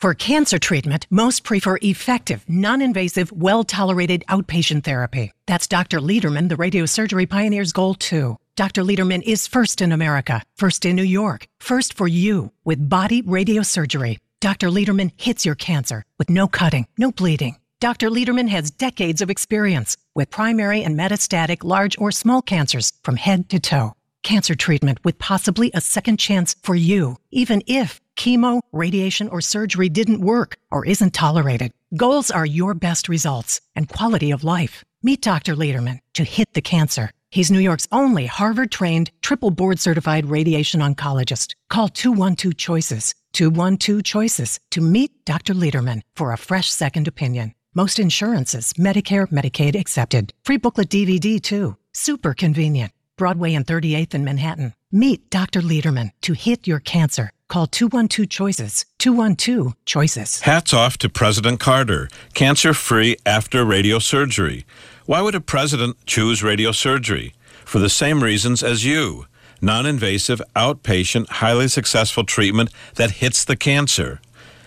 For cancer treatment, most prefer effective, non-invasive, well-tolerated outpatient therapy. That's Dr. Lederman, the radiosurgery pioneer's goal too. Dr. Lederman is first in America, first in New York, first for you with body radiosurgery. Dr. Lederman hits your cancer with no cutting, no bleeding. Dr. Lederman has decades of experience with primary and metastatic large or small cancers from head to toe. Cancer treatment with possibly a second chance for you, even if chemo, radiation, or surgery didn't work or isn't tolerated. Goals are your best results and quality of life. Meet Dr. Lederman to hit the cancer. He's New York's only Harvard trained, triple board certified radiation oncologist. Call 212 Choices, 212 Choices to meet Dr. Lederman for a fresh second opinion. Most insurances, Medicare, Medicaid accepted. Free booklet DVD too. Super convenient. Broadway and 38th in Manhattan. Meet Dr. Lederman to hit your cancer. Call 212 Choices. 212 Choices. Hats off to President Carter, cancer free after radiosurgery. Why would a president choose radiosurgery? For the same reasons as you non invasive, outpatient, highly successful treatment that hits the cancer.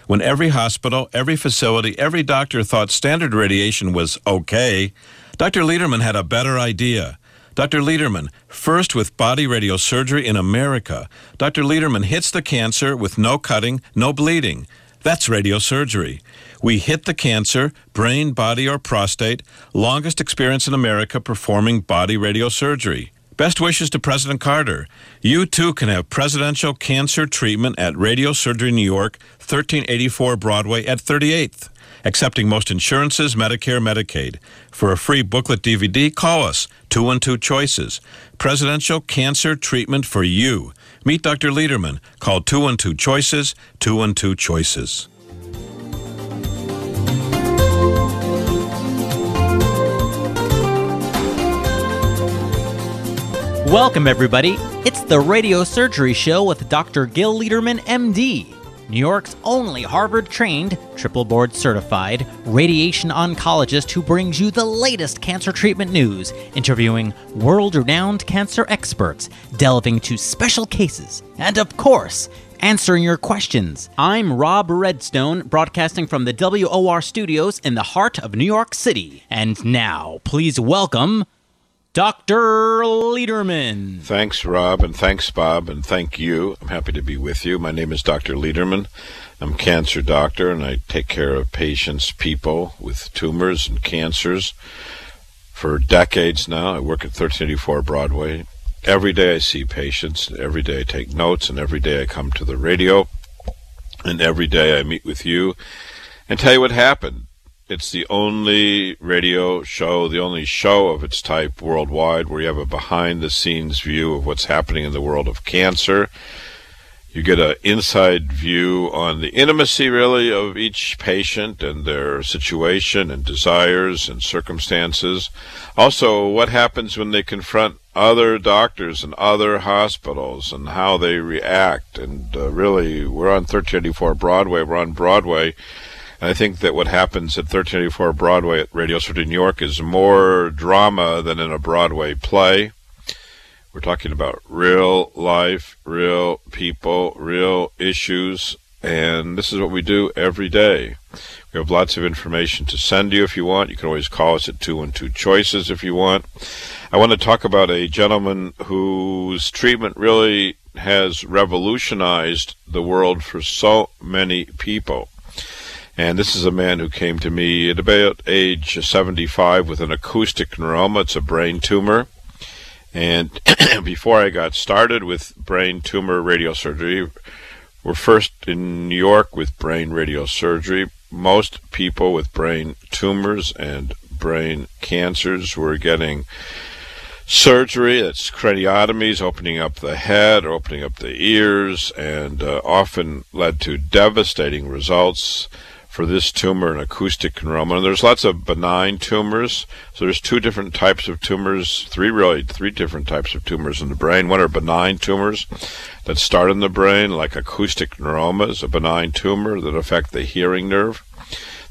When every hospital, every facility, every doctor thought standard radiation was okay, Dr. Lederman had a better idea. Dr. Lederman, first with body radiosurgery in America. Dr. Lederman hits the cancer with no cutting, no bleeding. That's radiosurgery. We hit the cancer, brain, body, or prostate, longest experience in America performing body radiosurgery. Best wishes to President Carter. You too can have presidential cancer treatment at Radiosurgery New York, 1384 Broadway at 38th. Accepting most insurances, Medicare, Medicaid. For a free booklet DVD, call us 212 Choices. Presidential cancer treatment for you. Meet Dr. Lederman. Call 212 Choices, 212 Choices. Welcome, everybody. It's the Radio Surgery Show with Dr. Gil Lederman, MD, New York's only Harvard trained, triple board certified radiation oncologist who brings you the latest cancer treatment news, interviewing world renowned cancer experts, delving to special cases, and of course, answering your questions. I'm Rob Redstone, broadcasting from the WOR studios in the heart of New York City. And now, please welcome Dr. Lederman. Thanks, Rob, and thanks, Bob, and thank you. I'm happy to be with you. My name is Dr. Lederman. I'm cancer doctor, and I take care of patients, people with tumors and cancers for decades now. I work at 1384 Broadway. Every day I see patients, every day I take notes, and every day I come to the radio, and every day I meet with you and tell you what happened it's the only radio show, the only show of its type worldwide where you have a behind the scenes view of what's happening in the world of cancer. You get an inside view on the intimacy, really, of each patient and their situation and desires and circumstances. Also, what happens when they confront other doctors and other hospitals and how they react. And uh, really, we're on 1384 Broadway. We're on Broadway I think that what happens at 1384 Broadway at Radiosurgery New York is more drama than in a Broadway play. We're talking about real life, real people, real issues, and this is what we do every day. We have lots of information to send you if you want. You can always call us at 212 Choices if you want. I want to talk about a gentleman whose treatment really has revolutionized the world for so many people. And this is a man who came to me at about age 75 with an acoustic neuroma. It's a brain tumor. And before I got started with brain tumor radiosurgery, we're first in New York with brain radiosurgery. Most people with brain tumors and brain cancers were getting surgery. That's craniotomies, opening up the head, opening up the ears, and uh, often led to devastating results for this tumor, an acoustic neuroma. And there's lots of benign tumors. So there's two different types of tumors, three really, three different types of tumors in the brain. One are benign tumors that start in the brain, like acoustic neuromas, a benign tumor that affect the hearing nerve.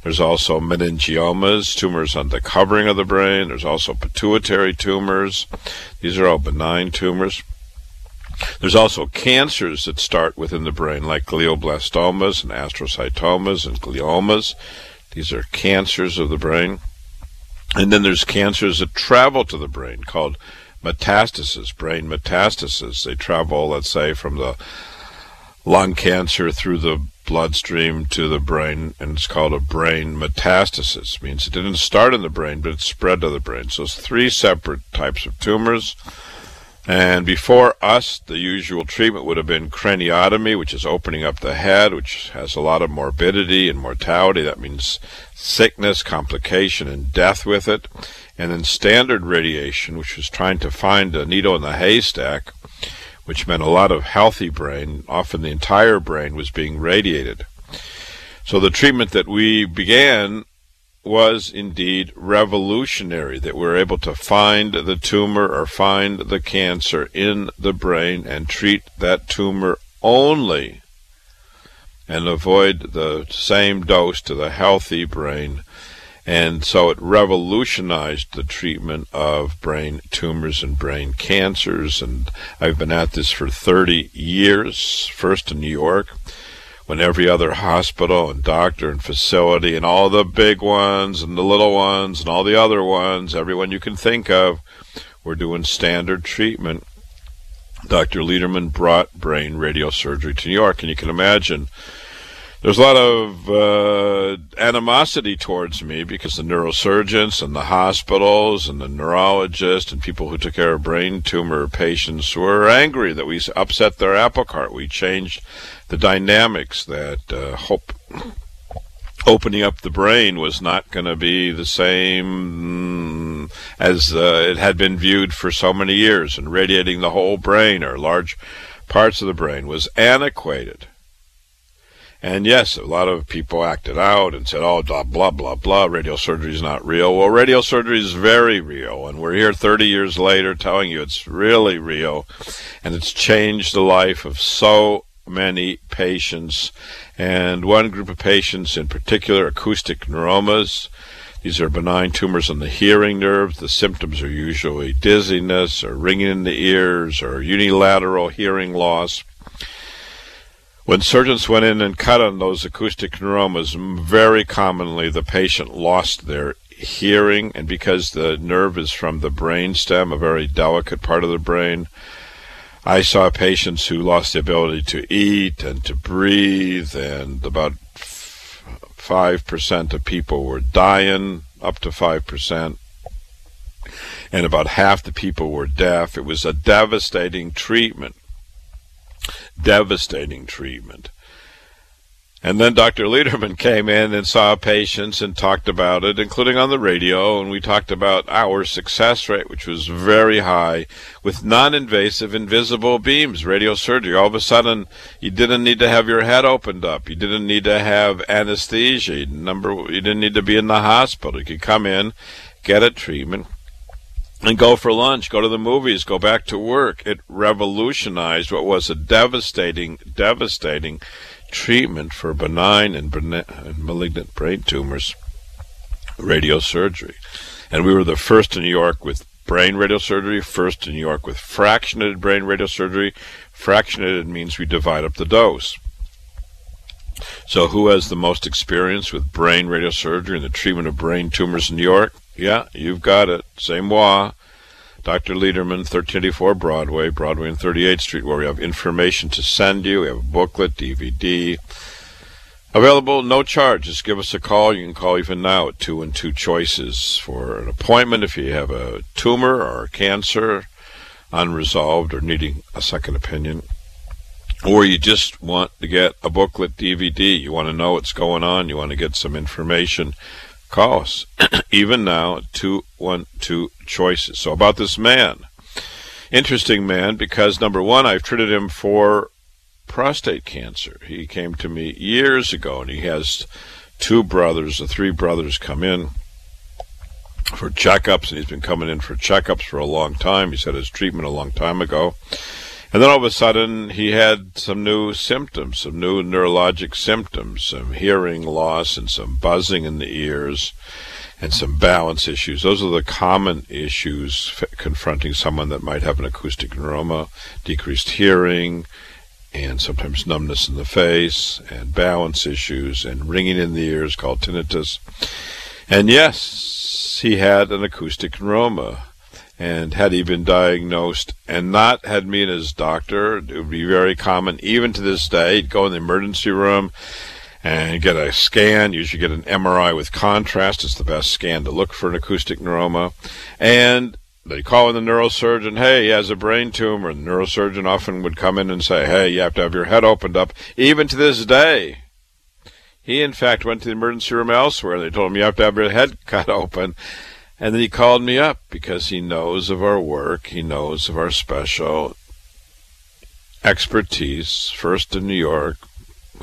There's also meningiomas, tumors on the covering of the brain. There's also pituitary tumors. These are all benign tumors. There's also cancers that start within the brain, like glioblastomas and astrocytomas and gliomas. These are cancers of the brain. And then there's cancers that travel to the brain called metastasis, brain metastasis. They travel, let's say, from the lung cancer through the bloodstream to the brain, and it's called a brain metastasis. It means it didn't start in the brain, but it spread to the brain. So it's three separate types of tumors. And before us, the usual treatment would have been craniotomy, which is opening up the head, which has a lot of morbidity and mortality. That means sickness, complication, and death with it. And then standard radiation, which was trying to find a needle in the haystack, which meant a lot of healthy brain. Often the entire brain was being radiated. So the treatment that we began was indeed revolutionary that we're able to find the tumor or find the cancer in the brain and treat that tumor only and avoid the same dose to the healthy brain. And so it revolutionized the treatment of brain tumors and brain cancers. And I've been at this for 30 years, first in New York when every other hospital and doctor and facility and all the big ones and the little ones and all the other ones, everyone you can think of, were doing standard treatment. Dr. Lederman brought brain radiosurgery to New York, and you can imagine there's a lot of uh, animosity towards me because the neurosurgeons and the hospitals and the neurologists and people who took care of brain tumor patients were angry that we upset their apple cart. We changed the dynamics that uh, hope opening up the brain was not going to be the same as uh, it had been viewed for so many years, and radiating the whole brain or large parts of the brain was antiquated. And yes, a lot of people acted out and said, oh, blah, blah, blah, blah, radio surgery is not real. Well, radio surgery is very real. And we're here 30 years later telling you it's really real. And it's changed the life of so many patients. And one group of patients in particular, acoustic neuromas. These are benign tumors on the hearing nerve. The symptoms are usually dizziness or ringing in the ears or unilateral hearing loss. When surgeons went in and cut on those acoustic neuromas, very commonly the patient lost their hearing, and because the nerve is from the brain stem, a very delicate part of the brain, I saw patients who lost the ability to eat and to breathe, and about 5% of people were dying, up to 5%, and about half the people were deaf. It was a devastating treatment devastating treatment. And then Dr. Lederman came in and saw patients and talked about it, including on the radio, and we talked about our success rate, which was very high, with non-invasive invisible beams, radiosurgery. All of a sudden, you didn't need to have your head opened up. You didn't need to have anesthesia. Number, you didn't need to be in the hospital. You could come in, get a treatment, and go for lunch, go to the movies, go back to work. It revolutionized what was a devastating, devastating treatment for benign and, and malignant brain tumors, radiosurgery. And we were the first in New York with brain radiosurgery, first in New York with fractionated brain radiosurgery. Fractionated means we divide up the dose. So, who has the most experience with brain radiosurgery and the treatment of brain tumors in New York? Yeah, you've got it. Same moi. Dr. Lederman, 1384 Broadway, Broadway and 38th Street, where we have information to send you. We have a booklet, DVD. Available, no charge. Just give us a call. You can call even now at 2 and 2 choices for an appointment if you have a tumor or cancer unresolved or needing a second opinion. Or you just want to get a booklet DVD. You want to know what's going on. You want to get some information Us. Even now, 212 choices. So, about this man. Interesting man because, number one, I've treated him for prostate cancer. He came to me years ago and he has two brothers, the three brothers come in for checkups, and he's been coming in for checkups for a long time. He's had his treatment a long time ago. And then all of a sudden, he had some new symptoms, some new neurologic symptoms, some hearing loss and some buzzing in the ears and some balance issues. Those are the common issues f- confronting someone that might have an acoustic neuroma, decreased hearing, and sometimes numbness in the face, and balance issues, and ringing in the ears called tinnitus. And yes, he had an acoustic neuroma. And had he been diagnosed and not had me and his doctor, it would be very common, even to this day. He'd go in the emergency room and get a scan. Usually get an MRI with contrast. It's the best scan to look for an acoustic neuroma. And they call in the neurosurgeon, hey, he has a brain tumor. The neurosurgeon often would come in and say, hey, you have to have your head opened up. Even to this day, he in fact went to the emergency room elsewhere. They told him you have to have your head cut open. And then he called me up because he knows of our work. He knows of our special expertise, first in New York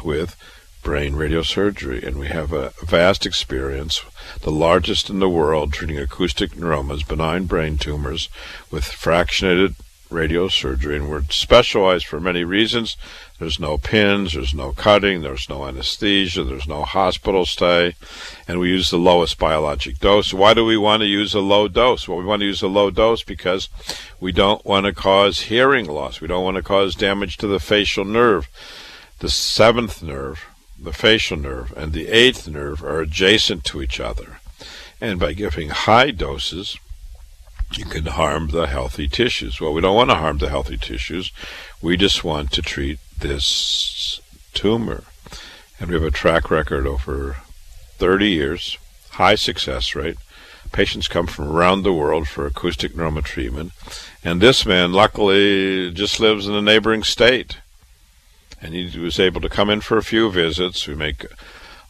with brain radiosurgery. And we have a vast experience, the largest in the world, treating acoustic neuromas, benign brain tumors, with fractionated radiosurgery. And we're specialized for many reasons. There's no pins, there's no cutting, there's no anesthesia, there's no hospital stay, and we use the lowest biologic dose. Why do we want to use a low dose? Well, we want to use a low dose because we don't want to cause hearing loss. We don't want to cause damage to the facial nerve. The seventh nerve the facial nerve and the eighth nerve are adjacent to each other. And by giving high doses, you can harm the healthy tissues. Well, we don't want to harm the healthy tissues. We just want to treat this tumor. And we have a track record over 30 years, high success rate. Patients come from around the world for acoustic neuroma treatment. And this man, luckily, just lives in a neighboring state and he was able to come in for a few visits. We make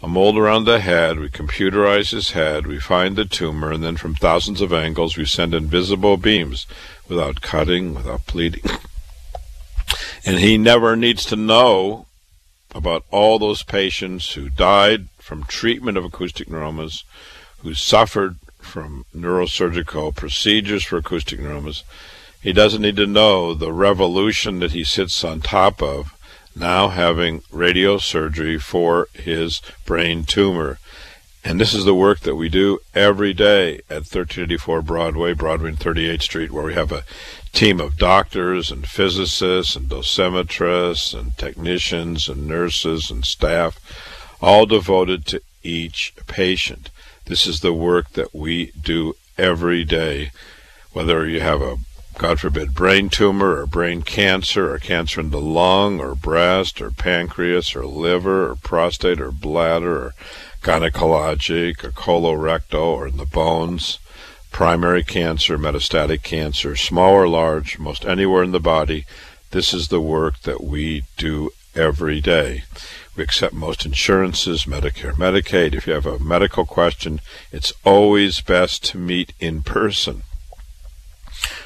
a mold around the head, we computerize his head, we find the tumor, and then from thousands of angles we send invisible beams without cutting, without bleeding. and he never needs to know about all those patients who died from treatment of acoustic neuromas, who suffered from neurosurgical procedures for acoustic neuromas. He doesn't need to know the revolution that he sits on top of now having radiosurgery for his brain tumor. And this is the work that we do every day at 1384 Broadway, Broadway and 38th Street, where we have a team of doctors and physicists and dosimetrists and technicians and nurses and staff, all devoted to each patient. This is the work that we do every day, whether you have a God forbid, brain tumor or brain cancer or cancer in the lung or breast or pancreas or liver or prostate or bladder or gynecologic or colorectal or in the bones, primary cancer, metastatic cancer, small or large, most anywhere in the body. This is the work that we do every day. We accept most insurances, Medicare, Medicaid. If you have a medical question, it's always best to meet in person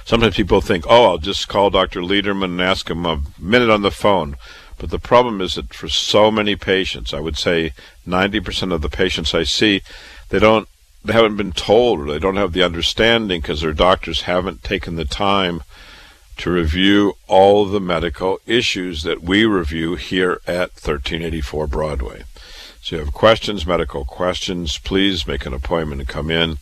sometimes people think, oh, I'll just call Dr. Lederman and ask him a minute on the phone. But the problem is that for so many patients, I would say 90% of the patients I see, they don't, they haven't been told or they don't have the understanding because their doctors haven't taken the time to review all the medical issues that we review here at 1384 Broadway. So if you have questions, medical questions, please make an appointment and come in.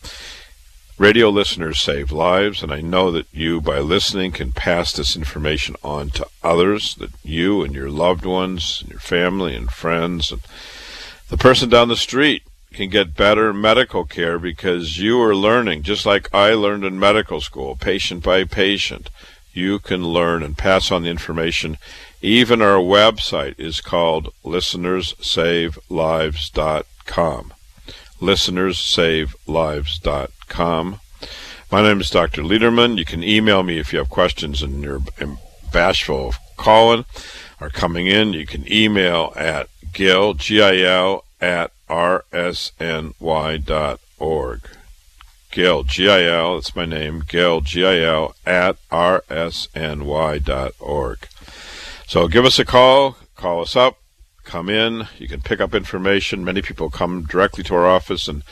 Radio listeners save lives, and I know that you, by listening, can pass this information on to others, that you and your loved ones, and your family and friends, and the person down the street can get better medical care because you are learning, just like I learned in medical school, patient by patient. You can learn and pass on the information. Even our website is called listenerssavelives.com. Listenerssavelives.com com. My name is Dr. Lederman. You can email me if you have questions and you're bashful of calling or coming in. You can email at gil, G-I-L, at rsny.org. Gil, G-I-L, that's my name, Gil, G-I-L, at rsny.org. So give us a call, call us up, come in. You can pick up information. Many people come directly to our office and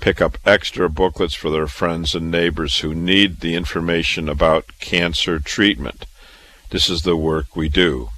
pick up extra booklets for their friends and neighbors who need the information about cancer treatment. This is the work we do.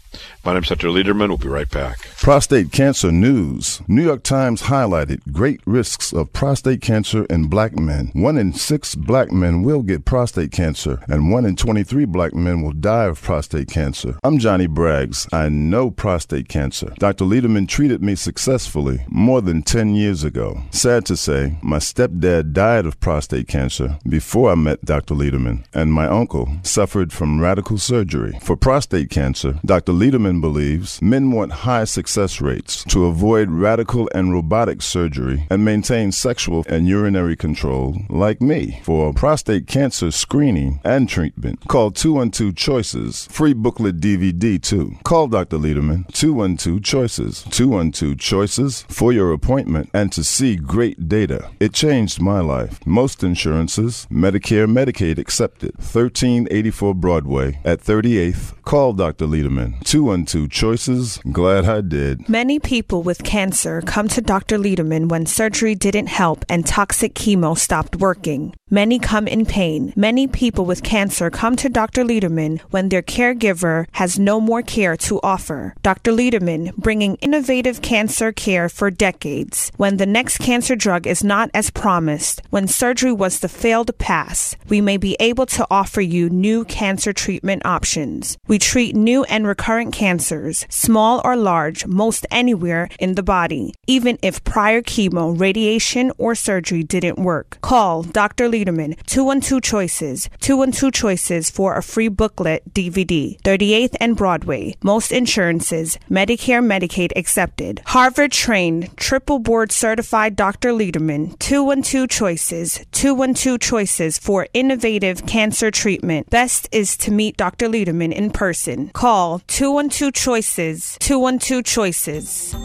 My name's Dr. Lederman. We'll be right back. Prostate cancer news. New York Times highlighted great risks of prostate cancer in black men. One in six black men will get prostate cancer, and one in 23 black men will die of prostate cancer. I'm Johnny Braggs. I know prostate cancer. Dr. Lederman treated me successfully more than 10 years ago. Sad to say, my stepdad died of prostate cancer before I met Dr. Lederman, and my uncle suffered from radical surgery. For prostate cancer, Dr. Lederman believes men want high success rates to avoid radical and robotic surgery and maintain sexual and urinary control, like me. For prostate cancer screening and treatment, call 212 Choices. Free booklet DVD, too. Call Dr. Lederman, 212 Choices. 212 Choices for your appointment and to see great data. It changed my life. Most insurances, Medicare, Medicaid accepted. 1384 Broadway at 38th. Call Dr. Lederman, 212 Choices. Glad I did. Many people with cancer come to Dr. Lederman when surgery didn't help and toxic chemo stopped working. Many come in pain. Many people with cancer come to Dr. Lederman when their caregiver has no more care to offer. Dr. Lederman, bringing innovative cancer care for decades. When the next cancer drug is not as promised, when surgery was the failed pass, we may be able to offer you new cancer treatment options. We treat new and recurrent cancers, small or large, most anywhere in the body, even if prior chemo, radiation, or surgery didn't work. Call Dr. Lederman, 212 Choices, 212 Choices for a free booklet DVD, 38th and Broadway. Most insurances, Medicare, Medicaid accepted. Harvard trained, triple board certified Dr. Lederman, 212 Choices, 212 Choices for innovative cancer treatment. Best is to meet Dr. Lederman in person. Call 212 Choices, 212 Choices.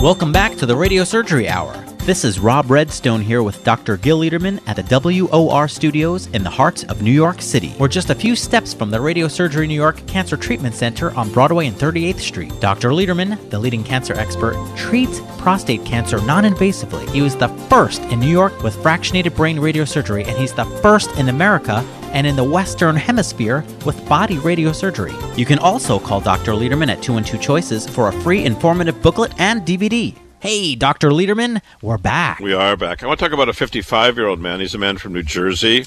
Welcome back to the Radio Surgery Hour. This is Rob Redstone here with Dr. Gil Lederman at the WOR studios in the heart of New York City. We're just a few steps from the Radio Surgery New York Cancer Treatment Center on Broadway and 38th Street. Dr. Lederman, the leading cancer expert, treats prostate cancer non invasively. He was the first in New York with fractionated brain radiosurgery, and he's the first in America and in the Western Hemisphere with body radiosurgery. You can also call Dr. Lederman at 212 Choices for a free informative booklet and DVD. Hey, Dr. Lederman, we're back. We are back. I want to talk about a 55 year old man. He's a man from New Jersey.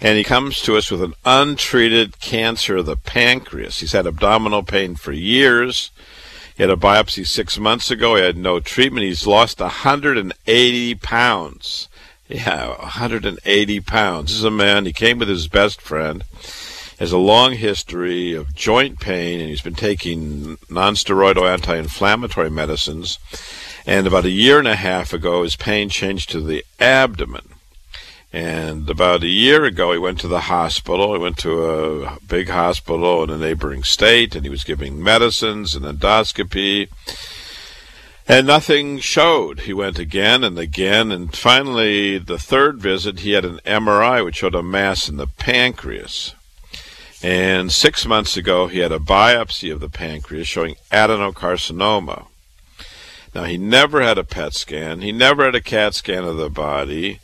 And he comes to us with an untreated cancer of the pancreas. He's had abdominal pain for years. He had a biopsy six months ago. He had no treatment. He's lost 180 pounds. Yeah, 180 pounds. This is a man, he came with his best friend, has a long history of joint pain, and he's been taking nonsteroidal anti inflammatory medicines. And about a year and a half ago, his pain changed to the abdomen. And about a year ago, he went to the hospital. He went to a big hospital in a neighboring state, and he was giving medicines and endoscopy. And nothing showed. He went again and again, and finally, the third visit, he had an MRI which showed a mass in the pancreas. And six months ago, he had a biopsy of the pancreas showing adenocarcinoma. Now, he never had a PET scan, he never had a CAT scan of the body.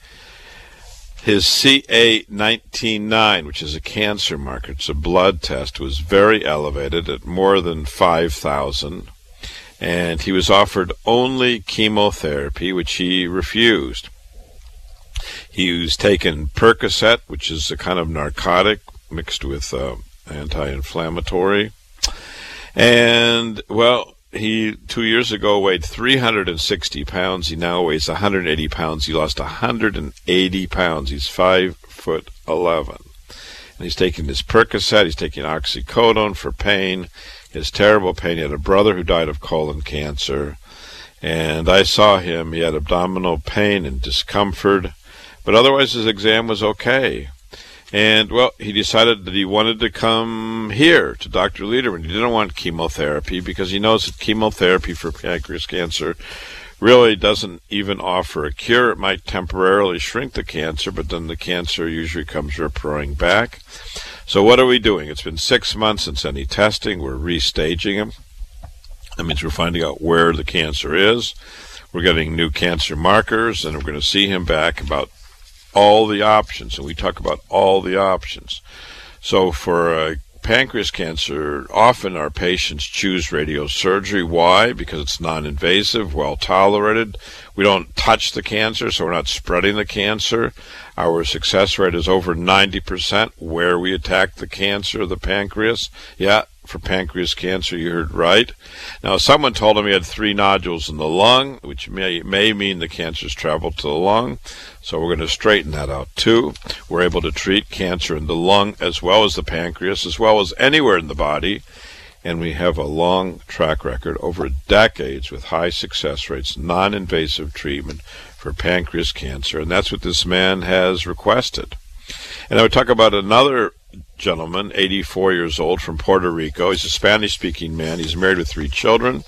His CA199, which is a cancer marker, it's a blood test, was very elevated at more than 5,000 and he was offered only chemotherapy, which he refused. He was taken Percocet, which is a kind of narcotic mixed with uh, anti-inflammatory, and well, he two years ago weighed 360 pounds. He now weighs 180 pounds. He lost 180 pounds. He's five foot 11. And he's taking his Percocet. He's taking oxycodone for pain his terrible pain. He had a brother who died of colon cancer, and I saw him. He had abdominal pain and discomfort, but otherwise his exam was okay. And well, he decided that he wanted to come here to Dr. Lederman. He didn't want chemotherapy because he knows that chemotherapy for pancreas cancer really doesn't even offer a cure. It might temporarily shrink the cancer, but then the cancer usually comes referring back. So what are we doing? It's been six months since any testing. We're restaging him. That means we're finding out where the cancer is. We're getting new cancer markers, and we're going to see him back about all the options. And we talk about all the options. So for a pancreas cancer, often our patients choose radiosurgery. Why? Because it's non invasive, well tolerated. We don't touch the cancer, so we're not spreading the cancer. Our success rate is over 90% where we attack the cancer of the pancreas. Yeah, for pancreas cancer, you heard right. Now, someone told him he had three nodules in the lung, which may, may mean the cancer's traveled to the lung. So we're going to straighten that out too. We're able to treat cancer in the lung as well as the pancreas, as well as anywhere in the body. And we have a long track record over decades with high success rates, non invasive treatment for pancreas cancer. And that's what this man has requested. And I would talk about another gentleman, 84 years old, from Puerto Rico. He's a Spanish speaking man. He's married with three children.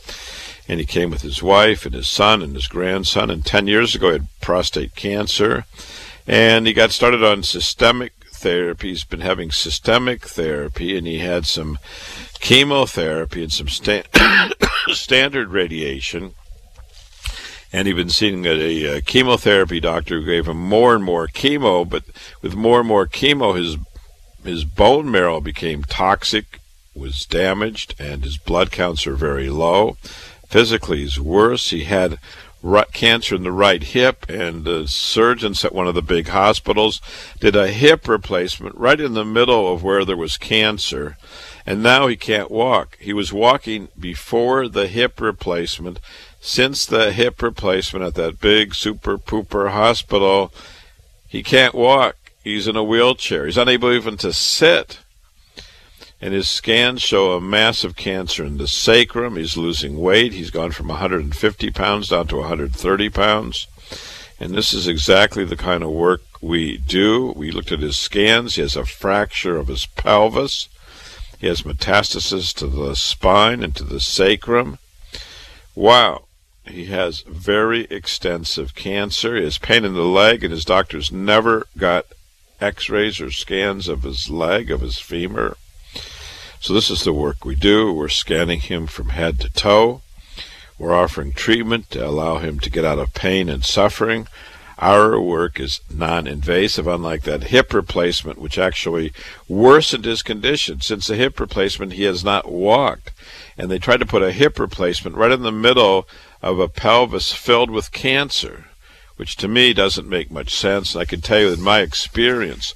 And he came with his wife and his son and his grandson. And 10 years ago, he had prostate cancer. And he got started on systemic therapy. He's been having systemic therapy, and he had some chemotherapy and some sta- standard radiation. And he'd been seeing a, a, chemotherapy doctor who gave him more and more chemo, but with more and more chemo, his his bone marrow became toxic, was damaged, and his blood counts are very low. Physically, he's worse. He had cancer in the right hip, and the surgeons at one of the big hospitals did a hip replacement right in the middle of where there was cancer. And now he can't walk. He was walking before the hip replacement. Since the hip replacement at that big super pooper hospital, he can't walk. He's in a wheelchair. He's unable even to sit. And his scans show a massive cancer in the sacrum. He's losing weight. He's gone from 150 pounds down to 130 pounds. And this is exactly the kind of work we do. We looked at his scans. He has a fracture of his pelvis. He has metastasis to the spine and to the sacrum. Wow. He has very extensive cancer. He has pain in the leg, and his doctors never got x rays or scans of his leg, of his femur. So, this is the work we do. We're scanning him from head to toe. We're offering treatment to allow him to get out of pain and suffering. Our work is non invasive, unlike that hip replacement, which actually worsened his condition. Since the hip replacement, he has not walked. And they tried to put a hip replacement right in the middle of a pelvis filled with cancer which to me doesn't make much sense. I can tell you in my experience,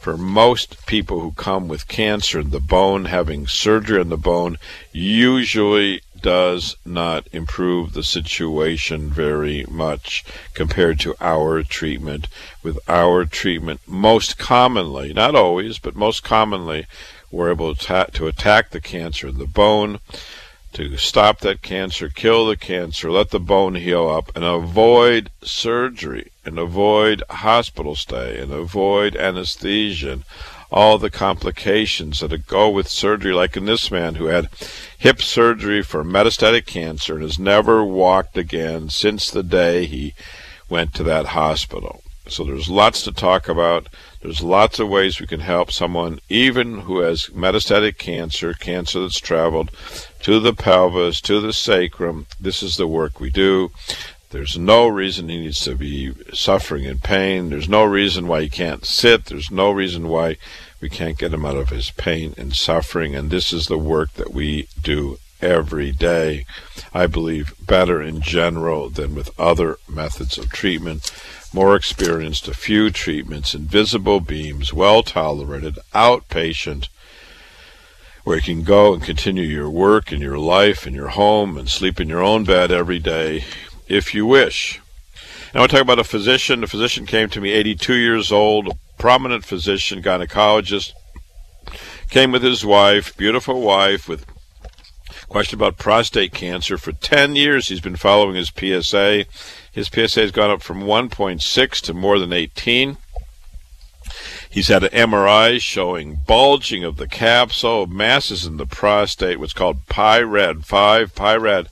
for most people who come with cancer the bone, having surgery on the bone usually does not improve the situation very much compared to our treatment. With our treatment, most commonly, not always, but most commonly, we're able to, to attack the cancer in the bone to stop that cancer, kill the cancer, let the bone heal up, and avoid surgery, and avoid hospital stay, and avoid anesthesia, and all the complications that go with surgery, like in this man who had hip surgery for metastatic cancer and has never walked again since the day he went to that hospital. So there's lots to talk about. There's lots of ways we can help someone, even who has metastatic cancer, cancer that's traveled to the pelvis, to the sacrum. This is the work we do. There's no reason he needs to be suffering in pain. There's no reason why he can't sit. There's no reason why we can't get him out of his pain and suffering. And this is the work that we do every day. I believe better in general than with other methods of treatment. More experienced, a few treatments, invisible beams, well tolerated, outpatient where you can go and continue your work and your life and your home and sleep in your own bed every day if you wish. Now, I want to talk about a physician. A physician came to me, 82 years old, a prominent physician, gynecologist, came with his wife, beautiful wife, with question about prostate cancer. For 10 years, he's been following his PSA. His PSA has gone up from 1.6 to more than 18. He's had an MRI showing bulging of the capsule, oh, masses in the prostate, what's called PI-RAD 5. PI-RAD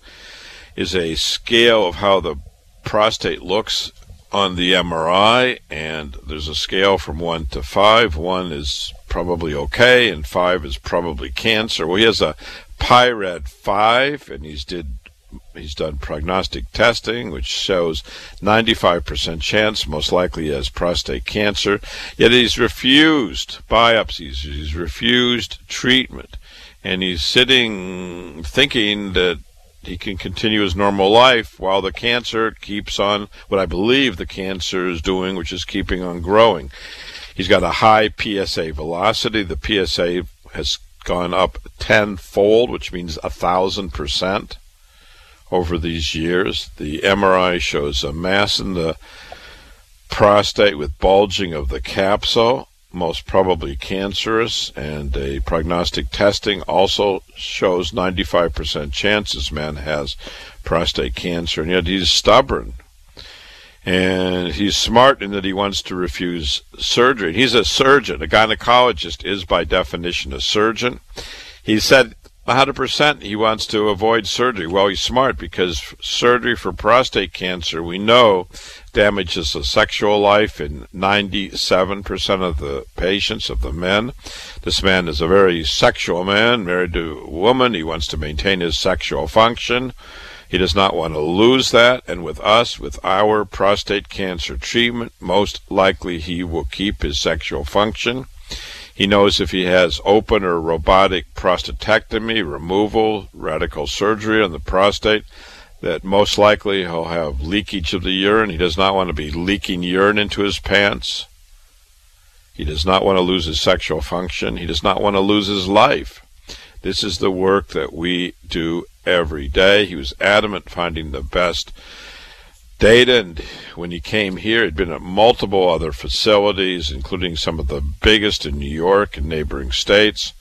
is a scale of how the prostate looks on the MRI, and there's a scale from one to five. One is probably okay, and five is probably cancer. Well, he has a PI-RAD five, and he's did he's done prognostic testing, which shows 95% chance, most likely has prostate cancer. Yet he's refused biopsies. He's refused treatment, and he's sitting thinking that he can continue his normal life while the cancer keeps on what I believe the cancer is doing, which is keeping on growing. He's got a high PSA velocity. The PSA has gone up tenfold, which means a thousand percent over these years. The MRI shows a mass in the prostate with bulging of the capsule most probably cancerous, and a prognostic testing also shows 95% chance this man has prostate cancer, and yet he's stubborn. And he's smart in that he wants to refuse surgery. He's a surgeon. A gynecologist is, by definition, a surgeon. He said 100% he wants to avoid surgery. Well, he's smart because surgery for prostate cancer, we know, damages the sexual life in 97% of the patients, of the men. This man is a very sexual man, married to a woman. He wants to maintain his sexual function. He does not want to lose that. And with us, with our prostate cancer treatment, most likely he will keep his sexual function. He knows if he has open or robotic prostatectomy, removal, radical surgery on the prostate, that most likely he'll have leakage of the urine. He does not want to be leaking urine into his pants. He does not want to lose his sexual function. He does not want to lose his life. This is the work that we do every day. He was adamant finding the best data. And when he came here, he'd been at multiple other facilities, including some of the biggest in New York and neighboring states.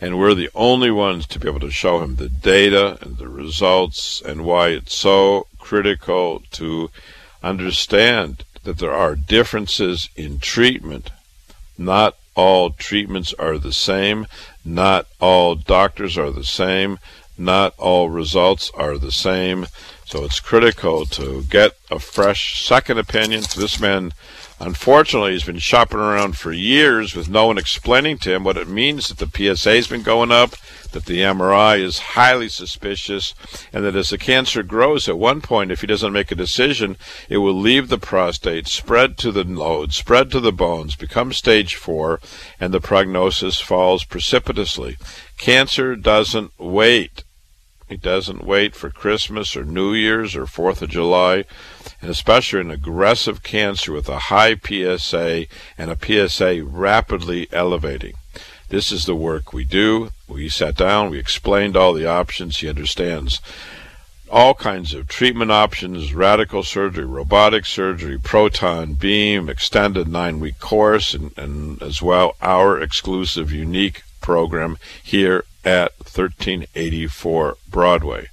And we're the only ones to be able to show him the data and the results and why it's so critical to understand that there are differences in treatment. Not all treatments are the same. Not all doctors are the same. Not all results are the same. So it's critical to get a fresh second opinion. This man, unfortunately, has been shopping around for years with no one explaining to him what it means that the PSA has been going up, that the MRI is highly suspicious, and that as the cancer grows, at one point, if he doesn't make a decision, it will leave the prostate, spread to the node, spread to the bones, become stage four, and the prognosis falls precipitously. Cancer doesn't wait. He doesn't wait for Christmas or New Year's or Fourth of July, and especially an aggressive cancer with a high PSA and a PSA rapidly elevating. This is the work we do. We sat down, we explained all the options. He understands all kinds of treatment options radical surgery, robotic surgery, proton beam, extended nine week course, and, and as well our exclusive unique program here at 1384 Broadway.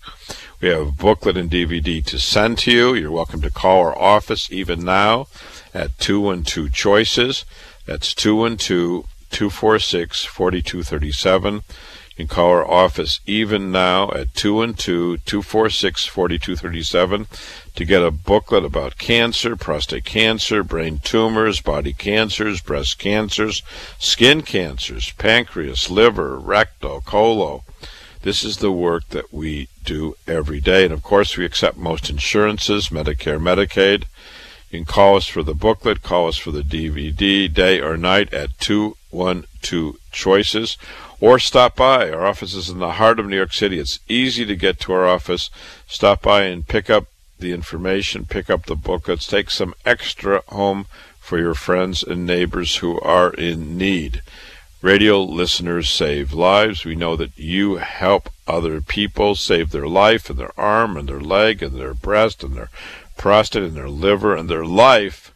We have a booklet and DVD to send to you. You're welcome to call our office even now at 212 Choices. That's 212 246 4237. Call our office even now at 212 246 4237 to get a booklet about cancer, prostate cancer, brain tumors, body cancers, breast cancers, skin cancers, pancreas, liver, rectal, colon. This is the work that we do every day. And of course, we accept most insurances, Medicare, Medicaid. You can call us for the booklet, call us for the DVD, day or night at 212 Choices or stop by. Our office is in the heart of New York City. It's easy to get to our office. Stop by and pick up the information, pick up the booklets, take some extra home for your friends and neighbors who are in need. Radio listeners save lives. We know that you help other people save their life and their arm and their leg and their breast and their prostate and their liver and their life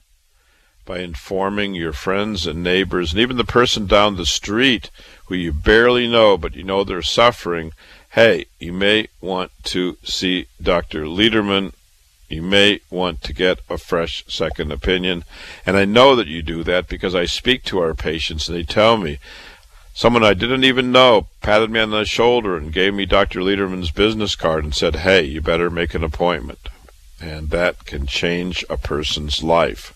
by informing your friends and neighbors and even the person down the street who you barely know but you know they're suffering, hey, you may want to see Dr. Lederman. You may want to get a fresh second opinion. And I know that you do that because I speak to our patients and they tell me, Someone I didn't even know patted me on the shoulder and gave me Dr. Lederman's business card and said, Hey, you better make an appointment. And that can change a person's life.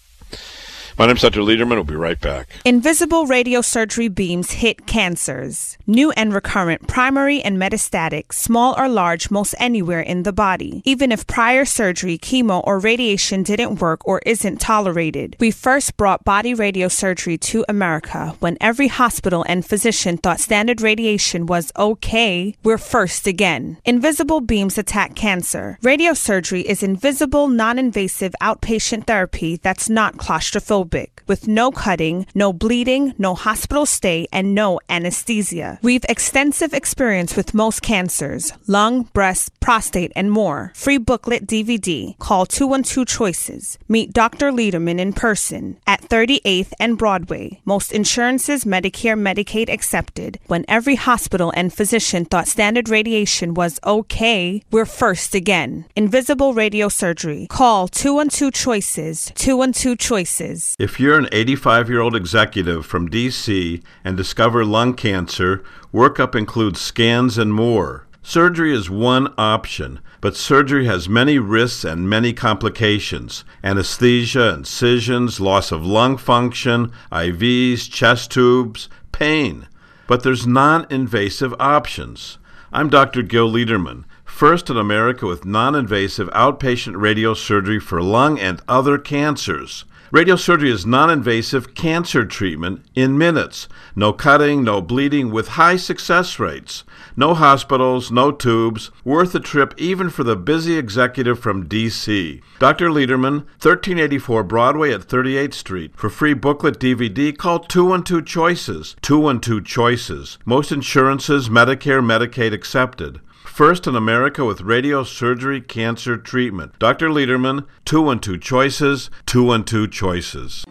My name's Dr. Lederman. We'll be right back. Invisible radiosurgery beams hit cancers, new and recurrent, primary and metastatic, small or large, most anywhere in the body. Even if prior surgery, chemo, or radiation didn't work or isn't tolerated. We first brought body radiosurgery to America when every hospital and physician thought standard radiation was okay. We're first again. Invisible beams attack cancer. Radiosurgery is invisible, non invasive outpatient therapy that's not claustrophobic topic with no cutting, no bleeding, no hospital stay, and no anesthesia. We've extensive experience with most cancers lung, breast, prostate, and more. Free booklet DVD. Call 212 Choices. Meet Dr. Lederman in person at 38th and Broadway. Most insurances, Medicare, Medicaid accepted. When every hospital and physician thought standard radiation was okay, we're first again. Invisible radio surgery. Call 212 Choices. 212 Choices. If you're an 85 year old executive from D.C. and discover lung cancer, workup includes scans and more. Surgery is one option, but surgery has many risks and many complications anesthesia, incisions, loss of lung function, IVs, chest tubes, pain. But there's non invasive options. I'm Dr. Gil Lederman, first in America with non invasive outpatient radiosurgery for lung and other cancers. Radiosurgery is non invasive cancer treatment in minutes. No cutting, no bleeding, with high success rates. No hospitals, no tubes. Worth a trip even for the busy executive from D.C. Dr. Lederman, 1384 Broadway at 38th Street. For free booklet DVD, call 212 Choices. 212 Choices. Most insurances, Medicare, Medicaid accepted first in America with radiosurgery cancer treatment. Dr. Lederman, 212 Choices, 212 Choices.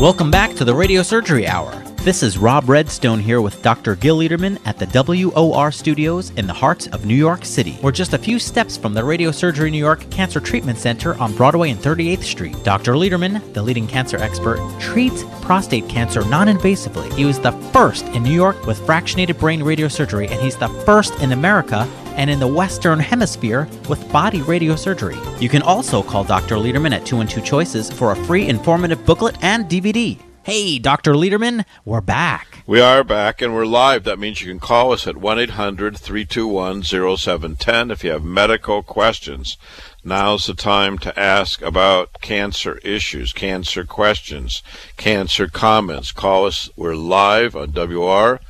Welcome back to the Radio Surgery Hour. This is Rob Redstone here with Dr. Gil Lederman at the WOR studios in the heart of New York City. We're just a few steps from the Radio Surgery New York Cancer Treatment Center on Broadway and 38th Street. Dr. Lederman, the leading cancer expert, treats prostate cancer non invasively. He was the first in New York with fractionated brain radiosurgery, and he's the first in America and in the Western Hemisphere with body radiosurgery. You can also call Dr. Lederman at 212 Choices for a free informative booklet and DVD. Hey, Dr. Lederman, we're back. We are back and we're live. That means you can call us at 1 800 321 0710 if you have medical questions. Now's the time to ask about cancer issues, cancer questions, cancer comments. Call us. We're live on WOR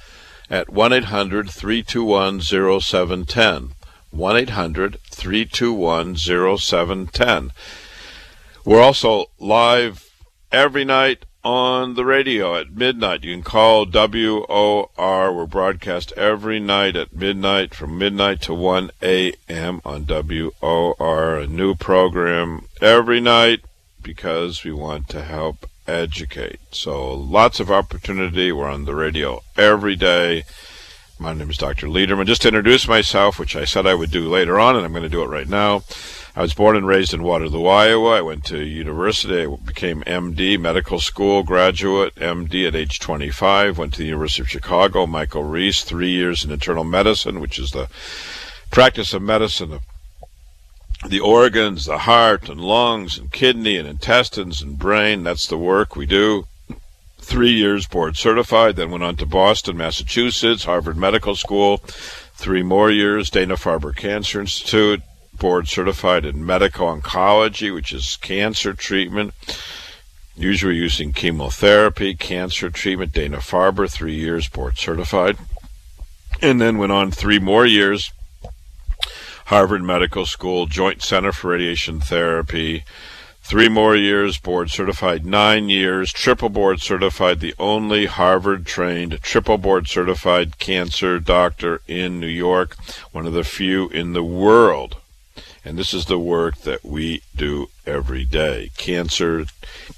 at 1 800 321 0710. 1 800 321 0710. We're also live every night on the radio at midnight. You can call WOR. We're broadcast every night at midnight from midnight to 1 a.m. on WOR. A new program every night because we want to help educate. So lots of opportunity. We're on the radio every day. My name is Dr. Lederman. Just to introduce myself, which I said I would do later on, and I'm going to do it right now. I was born and raised in Waterloo, Iowa. I went to university. I became MD, medical school graduate, MD at age 25. Went to the University of Chicago. Michael Reese, three years in internal medicine, which is the practice of medicine of the organs, the heart and lungs and kidney and intestines and brain. That's the work we do. Three years board certified, then went on to Boston, Massachusetts, Harvard Medical School. Three more years, Dana Farber Cancer Institute, board certified in medical oncology, which is cancer treatment, usually using chemotherapy, cancer treatment. Dana Farber, three years board certified. And then went on three more years, Harvard Medical School, Joint Center for Radiation Therapy. Three more years, board certified, nine years, triple board certified, the only Harvard trained, triple board certified cancer doctor in New York, one of the few in the world and this is the work that we do every day cancer,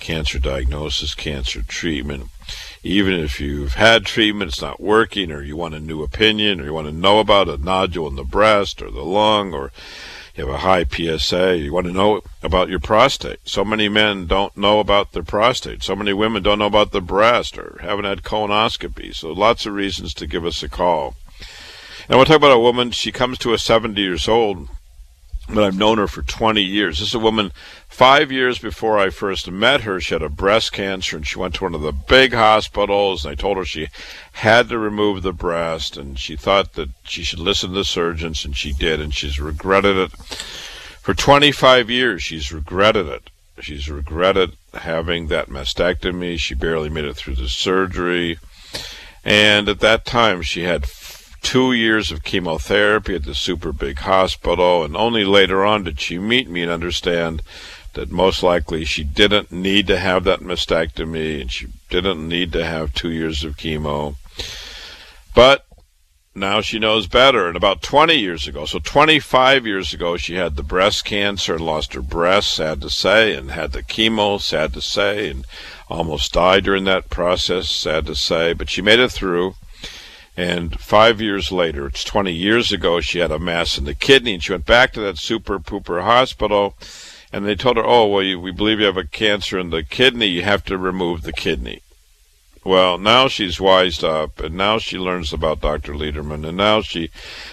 cancer diagnosis, cancer treatment. Even if you've had treatment, it's not working, or you want a new opinion, or you want to know about a nodule in the breast or the lung, or you have a high PSA. You want to know about your prostate. So many men don't know about their prostate. So many women don't know about the breast or haven't had colonoscopy. So lots of reasons to give us a call. And we'll talk about a woman. She comes to us 70 years old, but I've known her for 20 years. This is a woman five years before I first met her. She had a breast cancer and she went to one of the big hospitals. And I told her she had to remove the breast and she thought that she should listen to the surgeons and she did. And she's regretted it. For 25 years, she's regretted it. She's regretted having that mastectomy. She barely made it through the surgery. And at that time, she had two years of chemotherapy at the super big hospital, and only later on did she meet me and understand that most likely she didn't need to have that mastectomy and she didn't need to have two years of chemo. But now she knows better. And about 20 years ago, so 25 years ago, she had the breast cancer and lost her breast, sad to say, and had the chemo, sad to say, and almost died during that process, sad to say. But she made it through. And five years later, it's 20 years ago, she had a mass in the kidney, and she went back to that super pooper hospital, and they told her, "Oh, well, you, we believe you have a cancer in the kidney. You have to remove the kidney." Well, now she's wised up, and now she learns about Dr. Lederman, and now she,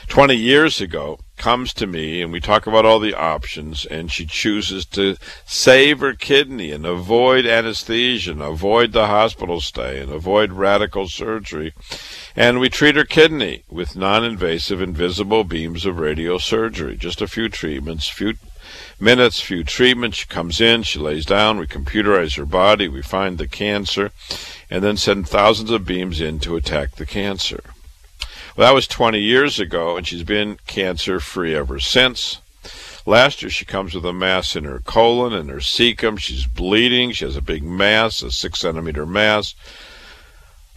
20 years ago, comes to me, and we talk about all the options, and she chooses to save her kidney and avoid anesthesia, and avoid the hospital stay, and avoid radical surgery, and we treat her kidney with non-invasive invisible beams of radiosurgery, just a few treatments, few minutes, few treatments. She comes in, she lays down, we computerize her body, we find the cancer, and then send thousands of beams in to attack the cancer. Well, that was 20 years ago, and she's been cancer free ever since. Last year, she comes with a mass in her colon and her cecum. She's bleeding. She has a big mass, a six centimeter mass.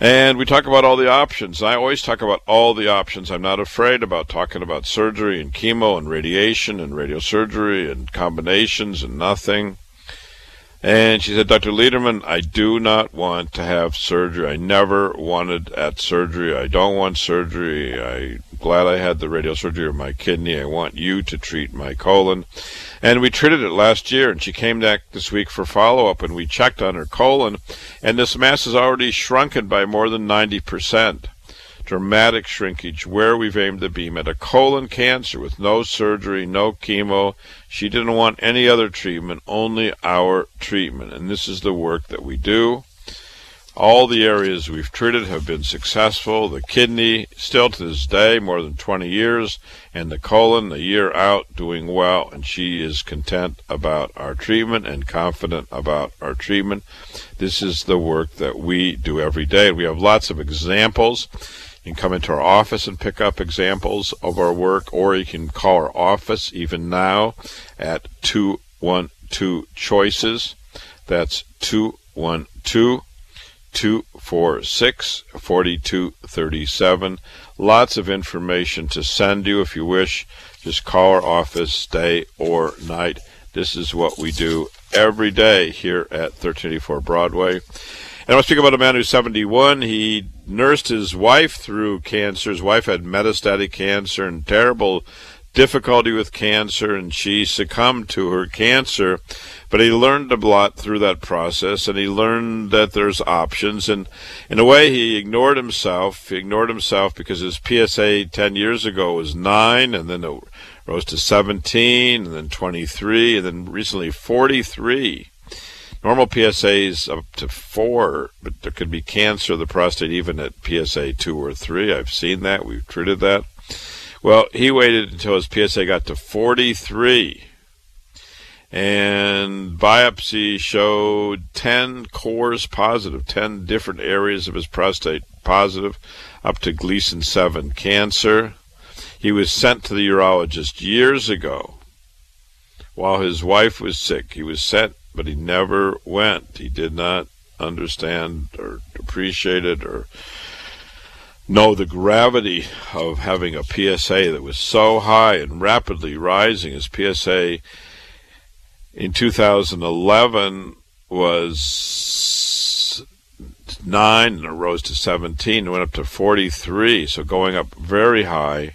And we talk about all the options. I always talk about all the options. I'm not afraid about talking about surgery and chemo and radiation and radiosurgery and combinations and nothing. And she said, Dr. Lederman, I do not want to have surgery. I never wanted at surgery. I don't want surgery. I'm glad I had the radiosurgery of my kidney. I want you to treat my colon. And we treated it last year, and she came back this week for follow up, and we checked on her colon, and this mass is already shrunken by more than 90% dramatic shrinkage where we've aimed the beam at a colon cancer with no surgery, no chemo. She didn't want any other treatment, only our treatment. And this is the work that we do. All the areas we've treated have been successful. The kidney, still to this day, more than 20 years, and the colon, a year out, doing well. And she is content about our treatment and confident about our treatment. This is the work that we do every day. We have lots of examples can come into our office and pick up examples of our work, or you can call our office even now at 212 Choices. That's 212 246 4237. Lots of information to send you if you wish. Just call our office day or night. This is what we do every day here at 1384 Broadway. And I speak about a man who's 71. He nursed his wife through cancer. His wife had metastatic cancer and terrible difficulty with cancer, and she succumbed to her cancer. But he learned a lot through that process, and he learned that there's options. And in a way, he ignored himself. He ignored himself because his PSA 10 years ago was 9, and then it rose to 17, and then 23, and then recently 43. Normal PSA is up to four, but there could be cancer of the prostate even at PSA two or three. I've seen that. We've treated that. Well, he waited until his PSA got to 43. And biopsy showed 10 cores positive, 10 different areas of his prostate positive, up to Gleason 7 cancer. He was sent to the urologist years ago while his wife was sick. He was sent but he never went. He did not understand or appreciate it or know the gravity of having a PSA that was so high and rapidly rising. His PSA in 2011 was 9 and it rose to 17 and went up to 43, so going up very high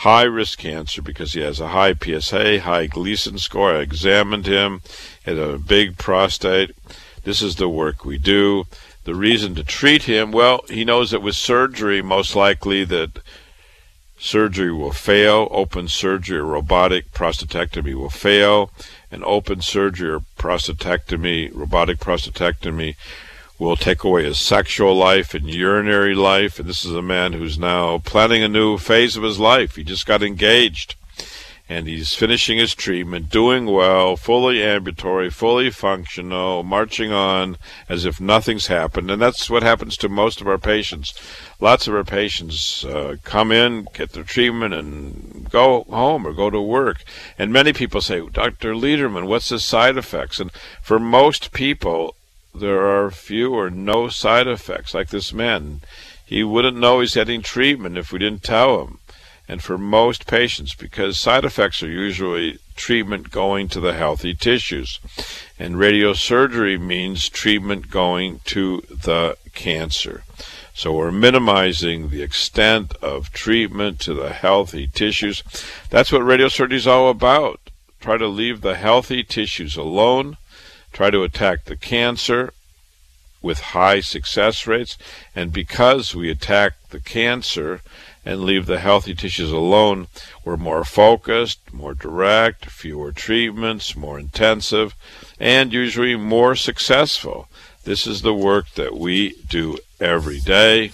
high risk cancer because he has a high PSA, high Gleason score. I examined him, had a big prostate. This is the work we do. The reason to treat him, well, he knows that with surgery, most likely that surgery will fail. Open surgery or robotic prostatectomy will fail. An open surgery or prostatectomy, robotic prostatectomy, will take away his sexual life and urinary life. And this is a man who's now planning a new phase of his life. He just got engaged and he's finishing his treatment, doing well, fully ambulatory, fully functional, marching on as if nothing's happened. And that's what happens to most of our patients. Lots of our patients uh, come in, get their treatment, and go home or go to work. And many people say, Dr. Lederman, what's the side effects? And for most people, there are few or no side effects, like this man. He wouldn't know he's getting treatment if we didn't tell him and for most patients because side effects are usually treatment going to the healthy tissues. And radiosurgery means treatment going to the cancer. So we're minimizing the extent of treatment to the healthy tissues. That's what radiosurgery is all about. Try to leave the healthy tissues alone. Try to attack the cancer with high success rates. And because we attack the cancer, and leave the healthy tissues alone, we're more focused, more direct, fewer treatments, more intensive, and usually more successful. This is the work that we do every day.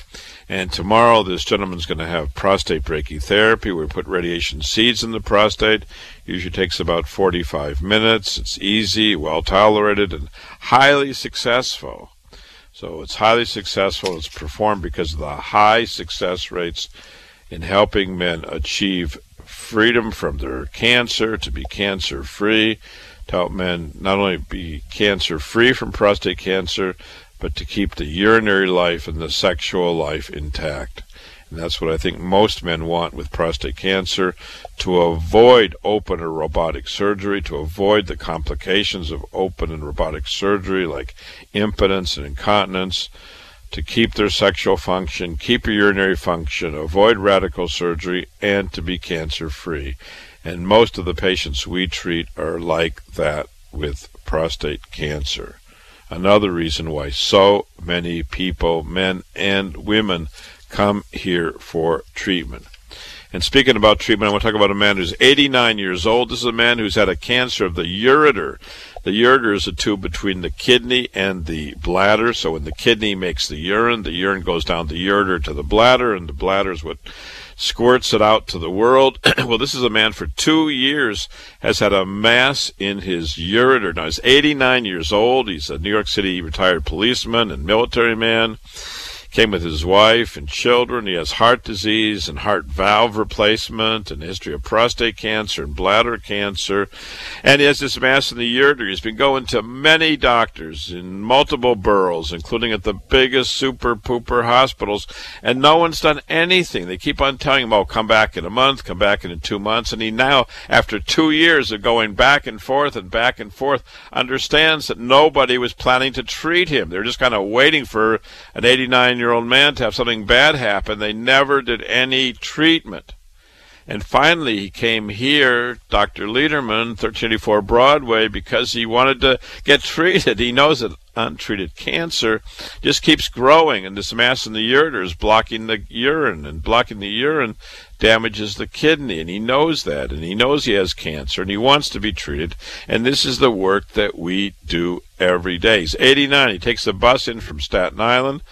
And tomorrow, this gentleman's going to have prostate brachytherapy. We put radiation seeds in the prostate. Usually takes about 45 minutes. It's easy, well tolerated, and highly successful. So it's highly successful. It's performed because of the high success rates in helping men achieve freedom from their cancer, to be cancer free, to help men not only be cancer free from prostate cancer, but to keep the urinary life and the sexual life intact. And that's what I think most men want with prostate cancer to avoid open or robotic surgery, to avoid the complications of open and robotic surgery like impotence and incontinence, to keep their sexual function, keep your urinary function, avoid radical surgery, and to be cancer free. And most of the patients we treat are like that with prostate cancer. Another reason why so many people, men and women, come here for treatment. And speaking about treatment, I want to talk about a man who's 89 years old. This is a man who's had a cancer of the ureter. The ureter is a tube between the kidney and the bladder. So when the kidney makes the urine, the urine goes down the ureter to the bladder, and the bladder is what squirts it out to the world. well, this is a man for two years has had a mass in his ureter. Now he's 89 years old. He's a New York City retired policeman and military man came with his wife and children. He has heart disease and heart valve replacement and history of prostate cancer and bladder cancer. And he has this mass in the ureter. He's been going to many doctors in multiple boroughs, including at the biggest super pooper hospitals, and no one's done anything. They keep on telling him, oh, come back in a month, come back in two months. And he now, after two years of going back and forth and back and forth, understands that nobody was planning to treat him. They're just kind of waiting for an 89 year year old man to have something bad happen. They never did any treatment. And finally, he came here, Dr. Lederman, 1384 Broadway, because he wanted to get treated. He knows that untreated cancer just keeps growing, and this mass in the ureter is blocking the urine, and blocking the urine damages the kidney, and he knows that, and he knows he has cancer, and he wants to be treated. And this is the work that we do every day. He's 89. He takes the bus in from Staten Island